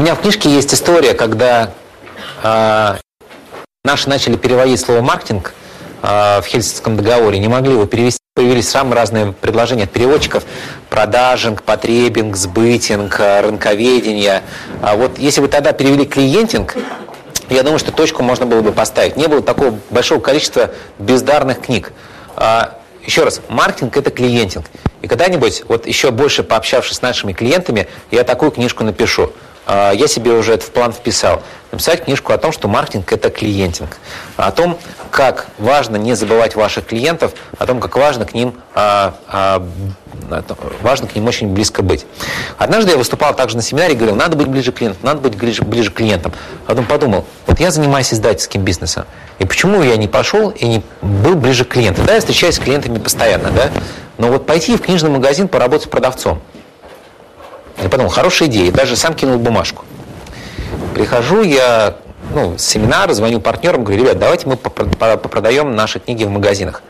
У меня в книжке есть история, когда э, наши начали переводить слово маркетинг э, в Хельсинском договоре, не могли его перевести. Появились самые разные предложения от переводчиков. Продажинг, потребинг, сбытинг, рынковедение. А вот если бы тогда перевели клиентинг, я думаю, что точку можно было бы поставить. Не было такого большого количества бездарных книг. А, еще раз, маркетинг – это клиентинг. И когда-нибудь, вот еще больше пообщавшись с нашими клиентами, я такую книжку напишу. А, я себе уже это в план вписал. Написать книжку о том, что маркетинг – это клиентинг. О том, как важно не забывать ваших клиентов, о том, как важно к ним, а, а, важно к ним очень близко быть. Однажды я выступал также на семинаре и говорил, надо быть ближе к клиентам, надо быть ближе, ближе к клиентам. Потом подумал, вот я занимаюсь издательским бизнесом, и почему я не пошел и не был ближе к клиентам? Да, я встречаюсь с клиентами постоянно, да, но вот пойти в книжный магазин поработать продавцом – я подумал, хорошая идея, даже сам кинул бумажку. Прихожу я, ну, с семинара, звоню партнерам, говорю, ребят, давайте мы попродаем наши книги в магазинах.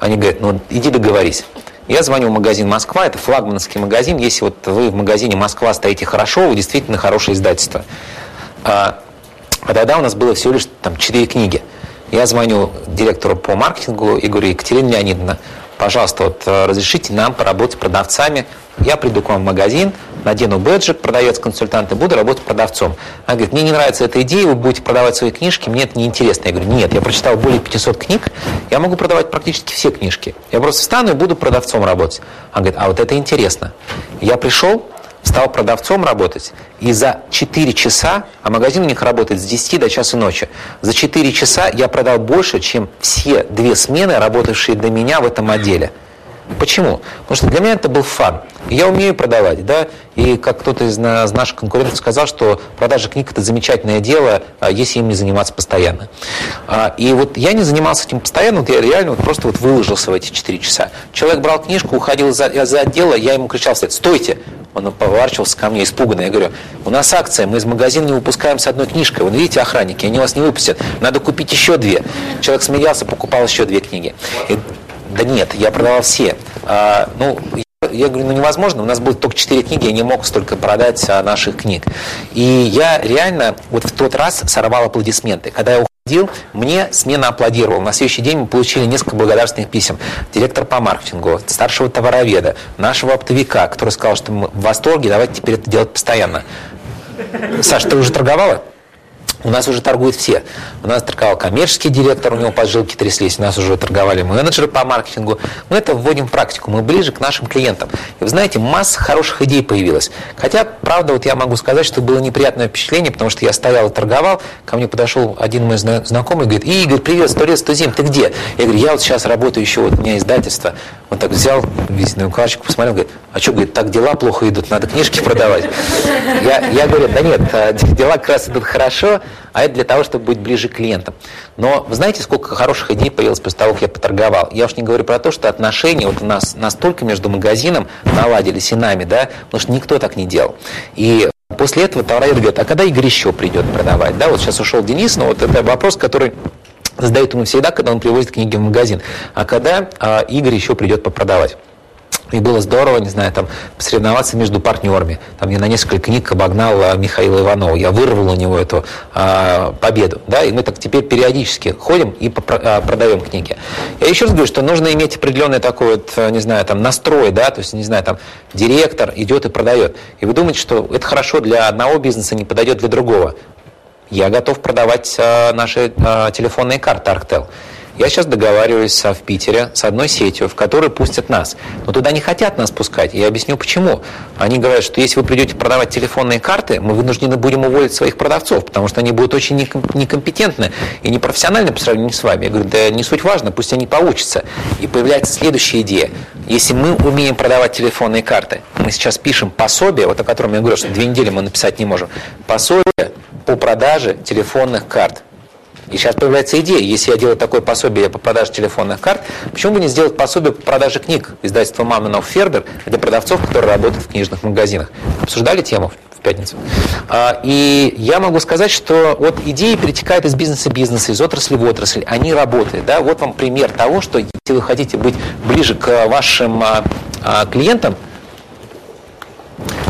Они говорят, ну, иди договорись. Я звоню в магазин «Москва», это флагманский магазин. Если вот вы в магазине «Москва» стоите хорошо, вы действительно хорошее издательство. А, а тогда у нас было всего лишь там четыре книги. Я звоню директору по маркетингу и говорю, Екатерина Леонидовна, пожалуйста, вот э, разрешите нам поработать продавцами я приду к вам в магазин, надену бэджик, продавец-консультант, и буду работать продавцом. Она говорит, мне не нравится эта идея, вы будете продавать свои книжки, мне это неинтересно. Я говорю, нет, я прочитал более 500 книг, я могу продавать практически все книжки. Я просто встану и буду продавцом работать. Она говорит, а вот это интересно. Я пришел, стал продавцом работать, и за 4 часа, а магазин у них работает с 10 до часа ночи, за 4 часа я продал больше, чем все две смены, работавшие до меня в этом отделе. Почему? Потому что для меня это был фан. Я умею продавать, да, и как кто-то из наших конкурентов сказал, что продажа книг это замечательное дело, а, если им не заниматься постоянно. А, и вот я не занимался этим постоянно, вот я реально вот просто вот выложился в эти 4 часа. Человек брал книжку, уходил за, за отдела, я ему кричал вслед, стойте, он поворачивался ко мне испуганно. Я говорю, у нас акция, мы из магазина не выпускаем с одной книжкой. Вы видите, охранники, они вас не выпустят. Надо купить еще две. Человек смеялся, покупал еще две книги. Да нет, я продавал все. А, ну, я говорю, ну невозможно, у нас будет только четыре книги, я не мог столько продать а, наших книг. И я реально вот в тот раз сорвал аплодисменты. Когда я уходил, мне смена аплодировала. На следующий день мы получили несколько благодарственных писем. Директор по маркетингу, старшего товароведа, нашего оптовика, который сказал, что мы в восторге, давайте теперь это делать постоянно. Саша, ты уже торговала? У нас уже торгуют все. У нас торговал коммерческий директор, у него поджилки тряслись, у нас уже торговали менеджеры по маркетингу. Мы это вводим в практику, мы ближе к нашим клиентам. И вы знаете, масса хороших идей появилась. Хотя, правда, вот я могу сказать, что было неприятное впечатление, потому что я стоял и торговал, ко мне подошел один мой знакомый и говорит, Игорь, привет, сто лет, сто зим, ты где? Я говорю, я вот сейчас работаю еще, вот у меня издательство. Он так взял визитную карточку, посмотрел, говорит, а что, говорит, так дела плохо идут, надо книжки продавать. Я, я говорю, да нет, а, дела как раз идут хорошо, а это для того, чтобы быть ближе к клиентам. Но вы знаете, сколько хороших идей появилось после того, как я поторговал? Я уж не говорю про то, что отношения вот у нас настолько между магазином наладились и нами, да, потому что никто так не делал. И После этого товаровед говорит, а когда Игорь еще придет продавать? Да, вот сейчас ушел Денис, но вот это вопрос, который задают ему всегда, когда он привозит книги в магазин. А когда а, Игорь еще придет попродавать? И было здорово, не знаю, там, соревноваться между партнерами. Там я на несколько книг обогнал а, Михаила Иванова. Я вырвал у него эту а, победу. Да? И мы так теперь периодически ходим и а, продаем книги. Я еще раз говорю, что нужно иметь определенный такой вот, а, не знаю, там, настрой, да, то есть, не знаю, там, директор идет и продает. И вы думаете, что это хорошо для одного бизнеса, не подойдет для другого. Я готов продавать а, наши а, телефонные карты Arctel. Я сейчас договариваюсь в Питере с одной сетью, в которой пустят нас. Но туда не хотят нас пускать. Я объясню почему. Они говорят, что если вы придете продавать телефонные карты, мы вынуждены будем уволить своих продавцов, потому что они будут очень некомпетентны и непрофессиональны по сравнению с вами. Я говорю, да не суть важно, пусть они получатся. И появляется следующая идея. Если мы умеем продавать телефонные карты, мы сейчас пишем пособие, вот о котором я говорю, что две недели мы написать не можем, пособие по продаже телефонных карт. И сейчас появляется идея, если я делаю такое пособие по продаже телефонных карт, почему бы не сделать пособие по продаже книг издательства Мамонов Фербер для продавцов, которые работают в книжных магазинах. Обсуждали тему в пятницу. А, и я могу сказать, что вот идеи перетекают из бизнеса в бизнес, из отрасли в отрасль, они работают. Да? Вот вам пример того, что если вы хотите быть ближе к вашим а, а, клиентам,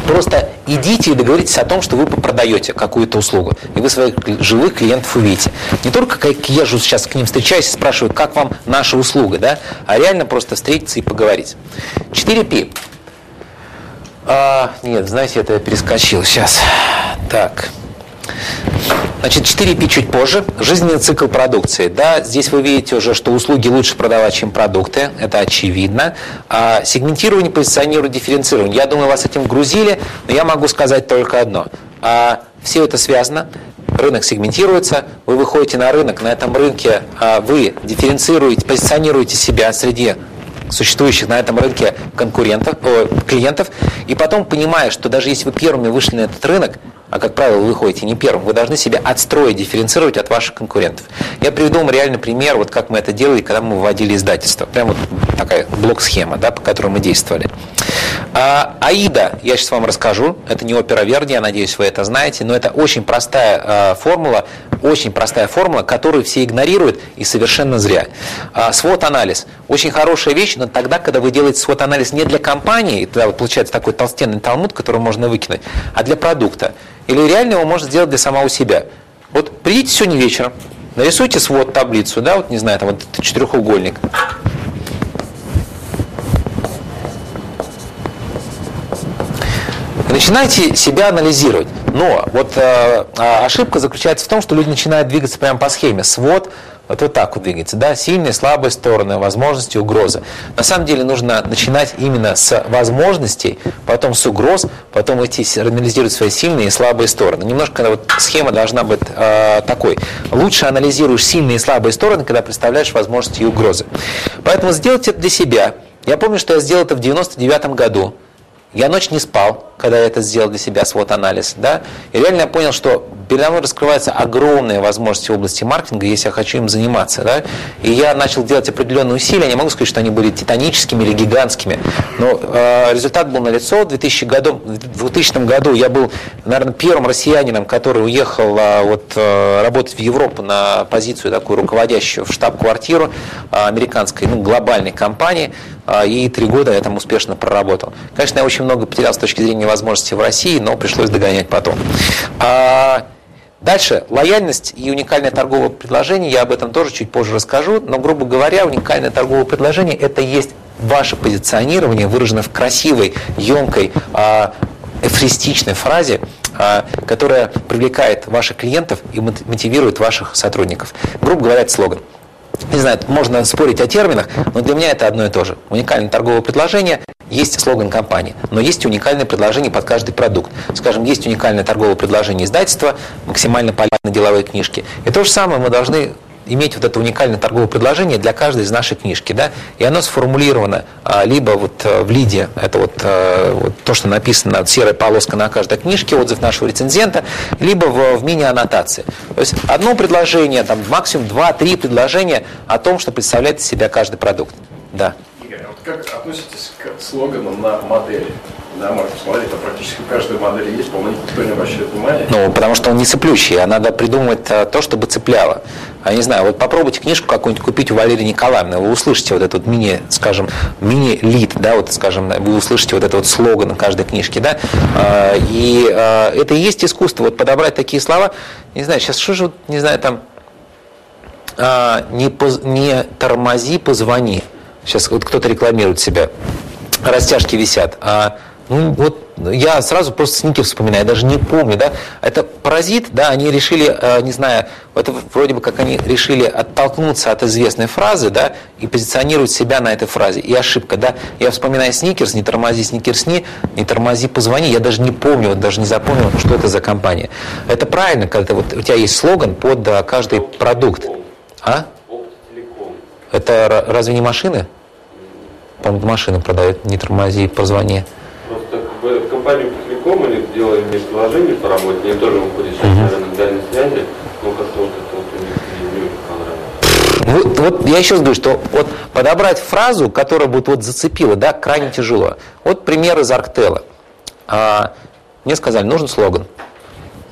Просто идите и договоритесь о том, что вы продаете какую-то услугу, и вы своих живых клиентов увидите. Не только как я же сейчас к ним встречаюсь и спрашиваю, как вам наша услуга, да, а реально просто встретиться и поговорить. 4P. А, нет, знаете, это я перескочил сейчас. Так. Значит, 4P чуть позже. Жизненный цикл продукции. Да, здесь вы видите уже, что услуги лучше продавать, чем продукты. Это очевидно. А сегментирование, позиционирование, дифференцирование. Я думаю, вас этим грузили, но я могу сказать только одно. А, все это связано. Рынок сегментируется, вы выходите на рынок, на этом рынке а, вы дифференцируете, позиционируете себя среди существующих на этом рынке конкурентов, о, клиентов, и потом понимая, что даже если вы первыми вышли на этот рынок, а как правило вы выходите не первым, вы должны себя отстроить, дифференцировать от ваших конкурентов. Я приведу вам реальный пример, вот как мы это делали, когда мы выводили издательство. Прям вот такая блок-схема, да, по которой мы действовали. А, Аида, я сейчас вам расскажу, это не опера Верди, я надеюсь, вы это знаете, но это очень простая а, формула, очень простая формула, которую все игнорируют и совершенно зря. А, свод-анализ. Очень хорошая вещь, но тогда, когда вы делаете свод-анализ не для компании, тогда вот получается такой толстенный талмуд, который можно выкинуть, а для продукта. Или реально его можно сделать для самого себя. Вот придите сегодня вечером, нарисуйте свод таблицу, да, вот не знаю, там вот четырехугольник. начинайте себя анализировать. Но вот э, а, ошибка заключается в том, что люди начинают двигаться прямо по схеме. Свод, вот, вот так вот двигается, да, сильные, слабые стороны, возможности, угрозы. На самом деле нужно начинать именно с возможностей, потом с угроз, потом идти анализировать свои сильные и слабые стороны. Немножко вот схема должна быть э, такой. Лучше анализируешь сильные и слабые стороны, когда представляешь возможности и угрозы. Поэтому сделайте это для себя. Я помню, что я сделал это в 99 году. Я ночь не спал, когда я это сделал для себя, свод-анализ. Да? И реально я понял, что передо мной раскрываются огромные возможности в области маркетинга, если я хочу им заниматься. Да? И я начал делать определенные усилия. Не могу сказать, что они были титаническими или гигантскими. Но э, результат был налицо. В 2000 году, в 2000 году я был, наверное, первым россиянином, который уехал э, вот, э, работать в Европу на позицию такую руководящую в штаб-квартиру э, американской, ну, глобальной компании. А, и три года я там успешно проработал. Конечно, я очень много потерял с точки зрения возможностей в России, но пришлось догонять потом. А, дальше, лояльность и уникальное торговое предложение, я об этом тоже чуть позже расскажу, но, грубо говоря, уникальное торговое предложение – это есть ваше позиционирование, выражено в красивой, емкой, а, эфористичной фразе, которая привлекает ваших клиентов и мотивирует ваших сотрудников. Грубо говоря, это слоган – не знаю, можно спорить о терминах, но для меня это одно и то же. Уникальное торговое предложение, есть слоган компании, но есть уникальное предложение под каждый продукт. Скажем, есть уникальное торговое предложение издательства, максимально полезные деловые книжки. И то же самое мы должны иметь вот это уникальное торговое предложение для каждой из нашей книжки, да, и оно сформулировано а, либо вот э, в лиде, это вот, а, вот то, что написано, серая полоска на каждой книжке, отзыв нашего рецензента, либо в, в мини-аннотации. То есть одно предложение, там максимум два-три предложения о том, что представляет из себя каждый продукт. Да. Игорь, а вот как относитесь к слоганам на модели? Да, можно посмотреть, там практически в каждой модели есть, по-моему, никто не обращает внимания. Ну, потому что он не цеплющий, а надо придумать а, то, чтобы цепляло. А не знаю, вот попробуйте книжку какую-нибудь купить у Валерии Николаевны, вы услышите вот этот мини, скажем, мини-лид, да, вот, скажем, вы услышите вот этот вот слоган каждой книжки, да, а, и а, это и есть искусство, вот подобрать такие слова, не знаю, сейчас что же, не знаю, там, не, поз, не тормози, позвони. Сейчас вот кто-то рекламирует себя. Растяжки висят. А ну, вот я сразу просто снимки вспоминаю, я даже не помню, да. Это паразит, да, они решили, э, не знаю, это вроде бы как они решили оттолкнуться от известной фразы, да, и позиционировать себя на этой фразе. И ошибка, да. Я вспоминаю сникерс, не тормози, сникерсни, не тормози, позвони. Я даже не помню, вот даже не запомнил, что это за компания. Это правильно, когда вот у тебя есть слоган под каждый продукт. А? Это разве не машины? По-моему, машины продают, не тормози, позвони в компанию Петляком они делали приложение по работе, они тоже выходят сейчас на рынок дальней связи, но как-то вот это вот у них не, не понравилось. Вот, вот я еще раз говорю, что вот подобрать фразу, которая будет вот зацепила, да, крайне тяжело. Вот пример из Арктела. А, мне сказали, нужен слоган.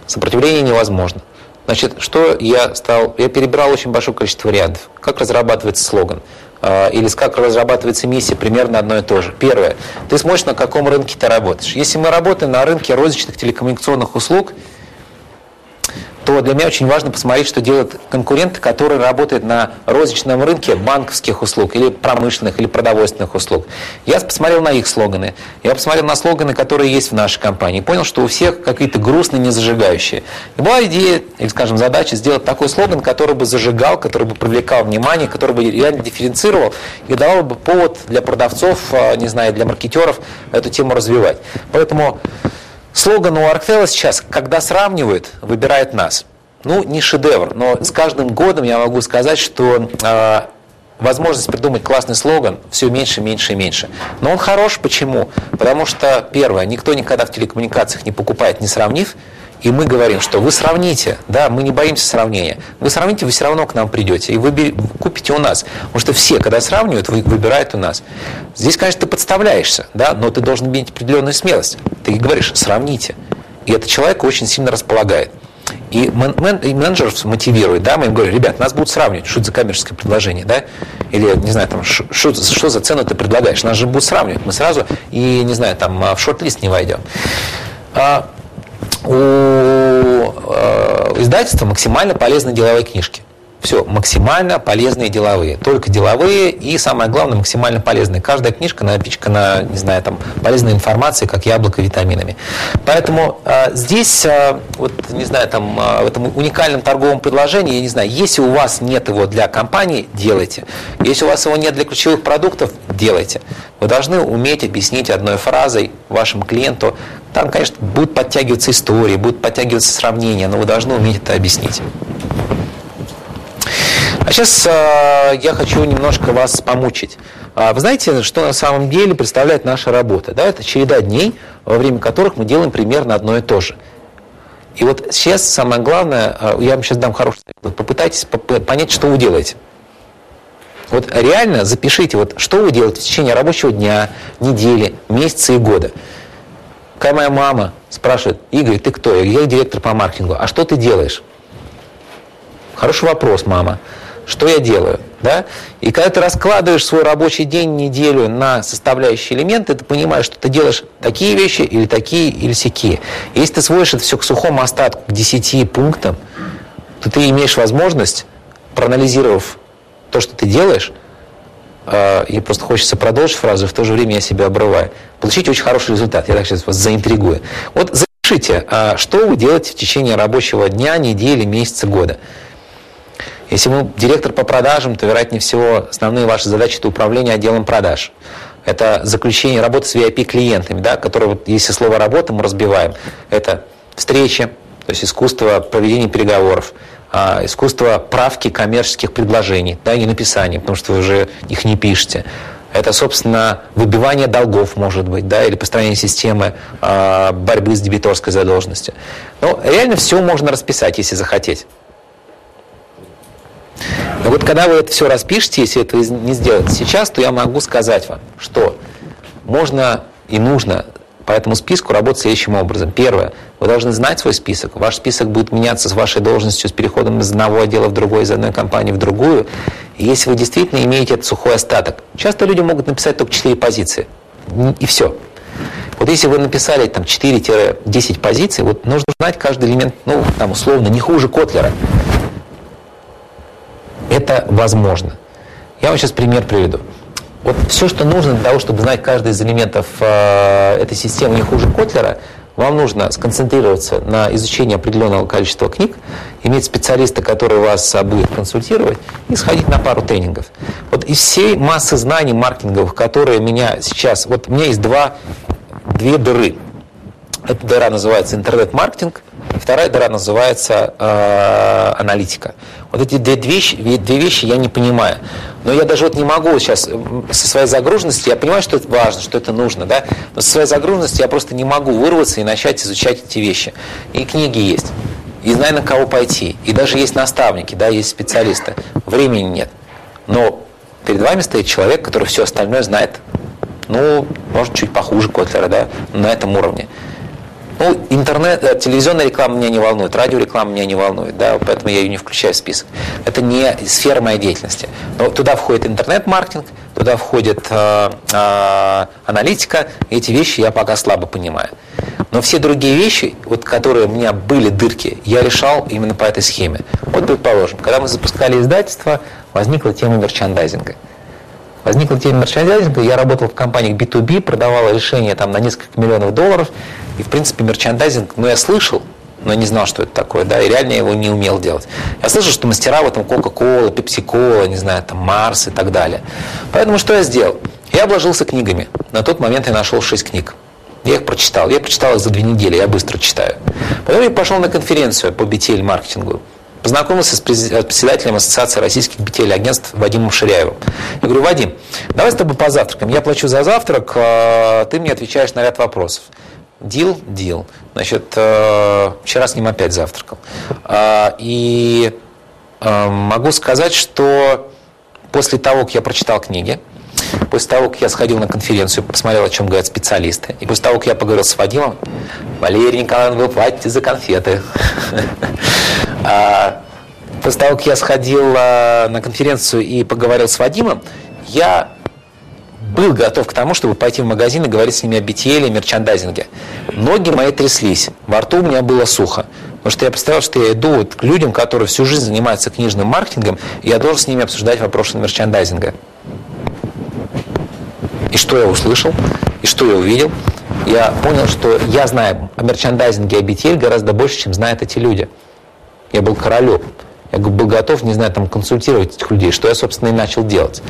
Сопротивление невозможно. Значит, что я стал? Я перебрал очень большое количество вариантов. Как разрабатывается слоган? Э, или как разрабатывается миссия, примерно одно и то же. Первое. Ты смотришь, на каком рынке ты работаешь. Если мы работаем на рынке розничных телекоммуникационных услуг, то для меня очень важно посмотреть, что делают конкуренты, которые работают на розничном рынке банковских услуг или промышленных, или продовольственных услуг. Я посмотрел на их слоганы, я посмотрел на слоганы, которые есть в нашей компании, понял, что у всех какие-то грустные, не зажигающие. И была идея, или, скажем, задача сделать такой слоган, который бы зажигал, который бы привлекал внимание, который бы реально дифференцировал и давал бы повод для продавцов, а, не знаю, для маркетеров эту тему развивать. Поэтому Слоган у Арктела сейчас, когда сравнивают, выбирает нас. Ну, не шедевр, но с каждым годом я могу сказать, что э, возможность придумать классный слоган все меньше, меньше и меньше. Но он хорош, почему? Потому что, первое, никто никогда в телекоммуникациях не покупает, не сравнив, и мы говорим, что вы сравните, да, мы не боимся сравнения. Вы сравните, вы все равно к нам придете, и вы купите у нас. Потому что все, когда сравнивают, выбирают у нас. Здесь, конечно, ты подставляешься, да, но ты должен иметь определенную смелость. Ты говоришь, сравните. И это человека очень сильно располагает. И менеджеров мотивирует, да, мы им говорим, ребят, нас будут сравнивать, что это за коммерческое предложение, да, или, не знаю, там, что, что за цену ты предлагаешь, нас же будут сравнивать, мы сразу и, не знаю, там, в шорт-лист не войдем. А у э, издательства максимально полезные деловые книжки. Все, максимально полезные деловые. Только деловые и, самое главное, максимально полезные. Каждая книжка напичкана, не знаю, там, полезной информацией, как яблоко витаминами. Поэтому э, здесь, э, вот, не знаю, там, э, в этом уникальном торговом предложении, я не знаю, если у вас нет его для компании, делайте. Если у вас его нет для ключевых продуктов, делайте. Вы должны уметь объяснить одной фразой вашему клиенту, там, конечно, будут подтягиваться истории, будут подтягиваться сравнения, но вы должны уметь это объяснить. Сейчас э, я хочу немножко вас помучить. А вы знаете, что на самом деле представляет наша работа? Да? Это череда дней, во время которых мы делаем примерно одно и то же. И вот сейчас самое главное, э, я вам сейчас дам хороший попытайтесь понять, что вы делаете. Вот реально запишите, вот, что вы делаете в течение рабочего дня, недели, месяца и года. Когда моя мама спрашивает, Игорь, ты кто? Я директор по маркетингу. А что ты делаешь? Хороший вопрос, мама что я делаю. Да? И когда ты раскладываешь свой рабочий день, неделю на составляющие элементы, ты понимаешь, что ты делаешь такие вещи или такие, или сякие. Если ты сводишь это все к сухому остатку, к 10 пунктам, то ты имеешь возможность, проанализировав то, что ты делаешь, э, и просто хочется продолжить фразу, в то же время я себя обрываю, получить очень хороший результат. Я так сейчас вас заинтригую. Вот запишите, а что вы делаете в течение рабочего дня, недели, месяца, года. Если вы директор по продажам, то, вероятнее всего, основные ваши задачи – это управление отделом продаж. Это заключение работы с VIP-клиентами, да, которые, вот, если слово «работа» мы разбиваем, это встречи, то есть искусство проведения переговоров, а, искусство правки коммерческих предложений, да, и написания, потому что вы уже их не пишете. Это, собственно, выбивание долгов, может быть, да, или построение системы э, борьбы с дебиторской задолженностью. Но реально все можно расписать, если захотеть. Но вот когда вы это все распишете, если это не сделать сейчас, то я могу сказать вам, что можно и нужно по этому списку работать следующим образом. Первое. Вы должны знать свой список. Ваш список будет меняться с вашей должностью, с переходом из одного отдела в другой, из одной компании в другую. И если вы действительно имеете этот сухой остаток, часто люди могут написать только 4 позиции. И все. Вот если вы написали там 4-10 позиций, вот нужно знать каждый элемент, ну, там, условно, не хуже Котлера. Это возможно. Я вам сейчас пример приведу. Вот все, что нужно для того, чтобы знать каждый из элементов э, этой системы не хуже Котлера, вам нужно сконцентрироваться на изучении определенного количества книг, иметь специалиста, который вас а, будет консультировать, и сходить на пару тренингов. Вот из всей массы знаний маркетинговых, которые меня сейчас... Вот у меня есть два, две дыры. Эта дыра называется интернет-маркетинг, вторая дыра называется э, аналитика. Вот эти две вещи, две вещи я не понимаю. Но я даже вот не могу сейчас со своей загруженности, я понимаю, что это важно, что это нужно, да, но со своей загруженности я просто не могу вырваться и начать изучать эти вещи. И книги есть, и знаю, на кого пойти. И даже есть наставники, да, есть специалисты. Времени нет. Но перед вами стоит человек, который все остальное знает, ну, может, чуть похуже Котлера, да, на этом уровне. Ну, интернет, э, телевизионная реклама меня не волнует, радиореклама меня не волнует, да, поэтому я ее не включаю в список. Это не сфера моей деятельности. Но туда входит интернет-маркетинг, туда входит э, э, аналитика, эти вещи я пока слабо понимаю. Но все другие вещи, вот, которые у меня были дырки, я решал именно по этой схеме. Вот, предположим, когда мы запускали издательство, возникла тема мерчандайзинга. Возникла тема мерчандайзинга, я работал в компаниях B2B, продавал решения там на несколько миллионов долларов, и, в принципе, мерчандайзинг, ну, я слышал, но не знал, что это такое, да, и реально я его не умел делать. Я слышал, что мастера в этом Coca-Cola, Pepsi-Cola, не знаю, там, Марс и так далее. Поэтому что я сделал? Я обложился книгами. На тот момент я нашел 6 книг. Я их прочитал. Я прочитал их за две недели, я быстро читаю. Потом я пошел на конференцию по BTL-маркетингу познакомился с председателем Ассоциации российских BTL-агентств Вадимом Ширяевым. Я говорю, Вадим, давай с тобой позавтракаем. Я плачу за завтрак, а ты мне отвечаешь на ряд вопросов. Дил, дил. Значит, э, вчера с ним опять завтракал. А, и э, могу сказать, что после того, как я прочитал книги, после того, как я сходил на конференцию, посмотрел, о чем говорят специалисты, и после того, как я поговорил с Вадимом, Валерий Николаевна, вы платите за конфеты. А, после того, как я сходил а, на конференцию и поговорил с Вадимом, я был готов к тому, чтобы пойти в магазин и говорить с ними о BTL и мерчандайзинге. Ноги мои тряслись, во рту у меня было сухо. Потому что я представлял, что я иду вот к людям, которые всю жизнь занимаются книжным маркетингом, и я должен с ними обсуждать вопросы мерчандайзинга. И что я услышал, и что я увидел? Я понял, что я знаю о мерчандайзинге и о BTL гораздо больше, чем знают эти люди. Я был королем. Я был готов, не знаю, там, консультировать этих людей, что я, собственно, и начал делать.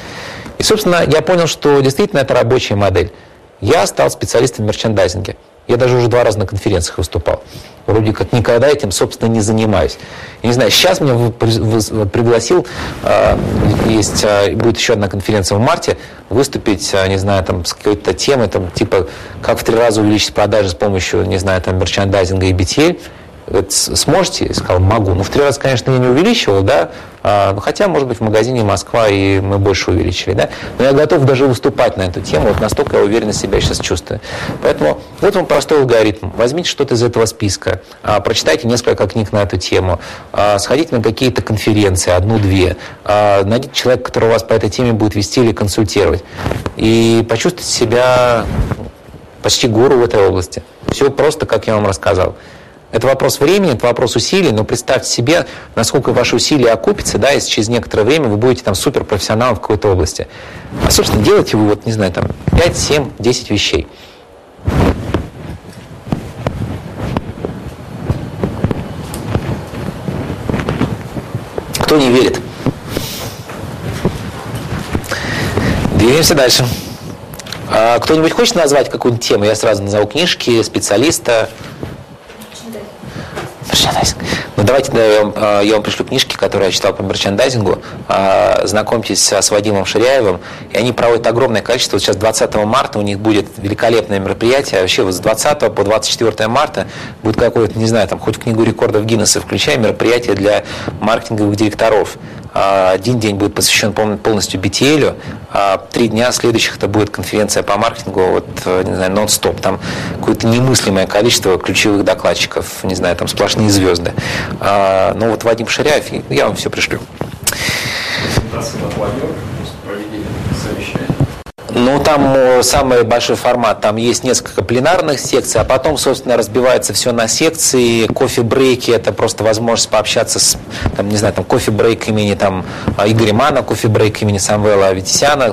И, собственно, я понял, что действительно это рабочая модель. Я стал специалистом в мерчендайзинге. Я даже уже два раза на конференциях выступал. Вроде как никогда этим, собственно, не занимаюсь. Я не знаю, сейчас меня пригласил, а, есть, а, будет еще одна конференция в марте, выступить, а, не знаю, там, с какой-то темой, там, типа, как в три раза увеличить продажи с помощью, не знаю, там, мерчендайзинга и BTL сможете? Я сказал, могу. Ну, в три раза, конечно, я не увеличивал, да, а, хотя, может быть, в магазине Москва и мы больше увеличили, да, но я готов даже выступать на эту тему, вот настолько я уверенно себя сейчас чувствую. Поэтому вот вам простой алгоритм. Возьмите что-то из этого списка, а, прочитайте несколько книг на эту тему, а, сходите на какие-то конференции, одну-две, найдите человека, который вас по этой теме будет вести или консультировать, и почувствуйте себя почти гуру в этой области. Все просто, как я вам рассказал. Это вопрос времени, это вопрос усилий, но представьте себе, насколько ваши усилия окупятся, да, если через некоторое время вы будете там суперпрофессионалом в какой-то области. А, собственно, делайте вы, вот, не знаю, там, 5, 7, 10 вещей. Кто не верит? Двигаемся дальше. А кто-нибудь хочет назвать какую-нибудь тему? Я сразу назову книжки, специалиста, Мерчендайзинг. Ну, давайте да, я, вам, а, я вам пришлю книжки, которые я читал по мерчендайзингу. А, знакомьтесь с Вадимом Ширяевым. И они проводят огромное количество. Сейчас 20 марта у них будет великолепное мероприятие. Вообще вот с 20 по 24 марта будет какое-то, не знаю, там хоть книгу рекордов Гиннесса включая мероприятие для маркетинговых директоров. А, один день будет посвящен полностью BTL, а три дня следующих это будет конференция по маркетингу, вот, э, не знаю, нон-стоп, там какое-то немыслимое количество ключевых докладчиков, не знаю, там сплошные звезды. А, ну вот Вадим Ширяев, я вам все пришлю. Ну, там э, самый большой формат, там есть несколько пленарных секций, а потом, собственно, разбивается все на секции. Кофе-брейки – это просто возможность пообщаться с, там, не знаю, там, кофе-брейк имени там, Игоря Мана, кофе-брейк имени Самвела Аветисяна,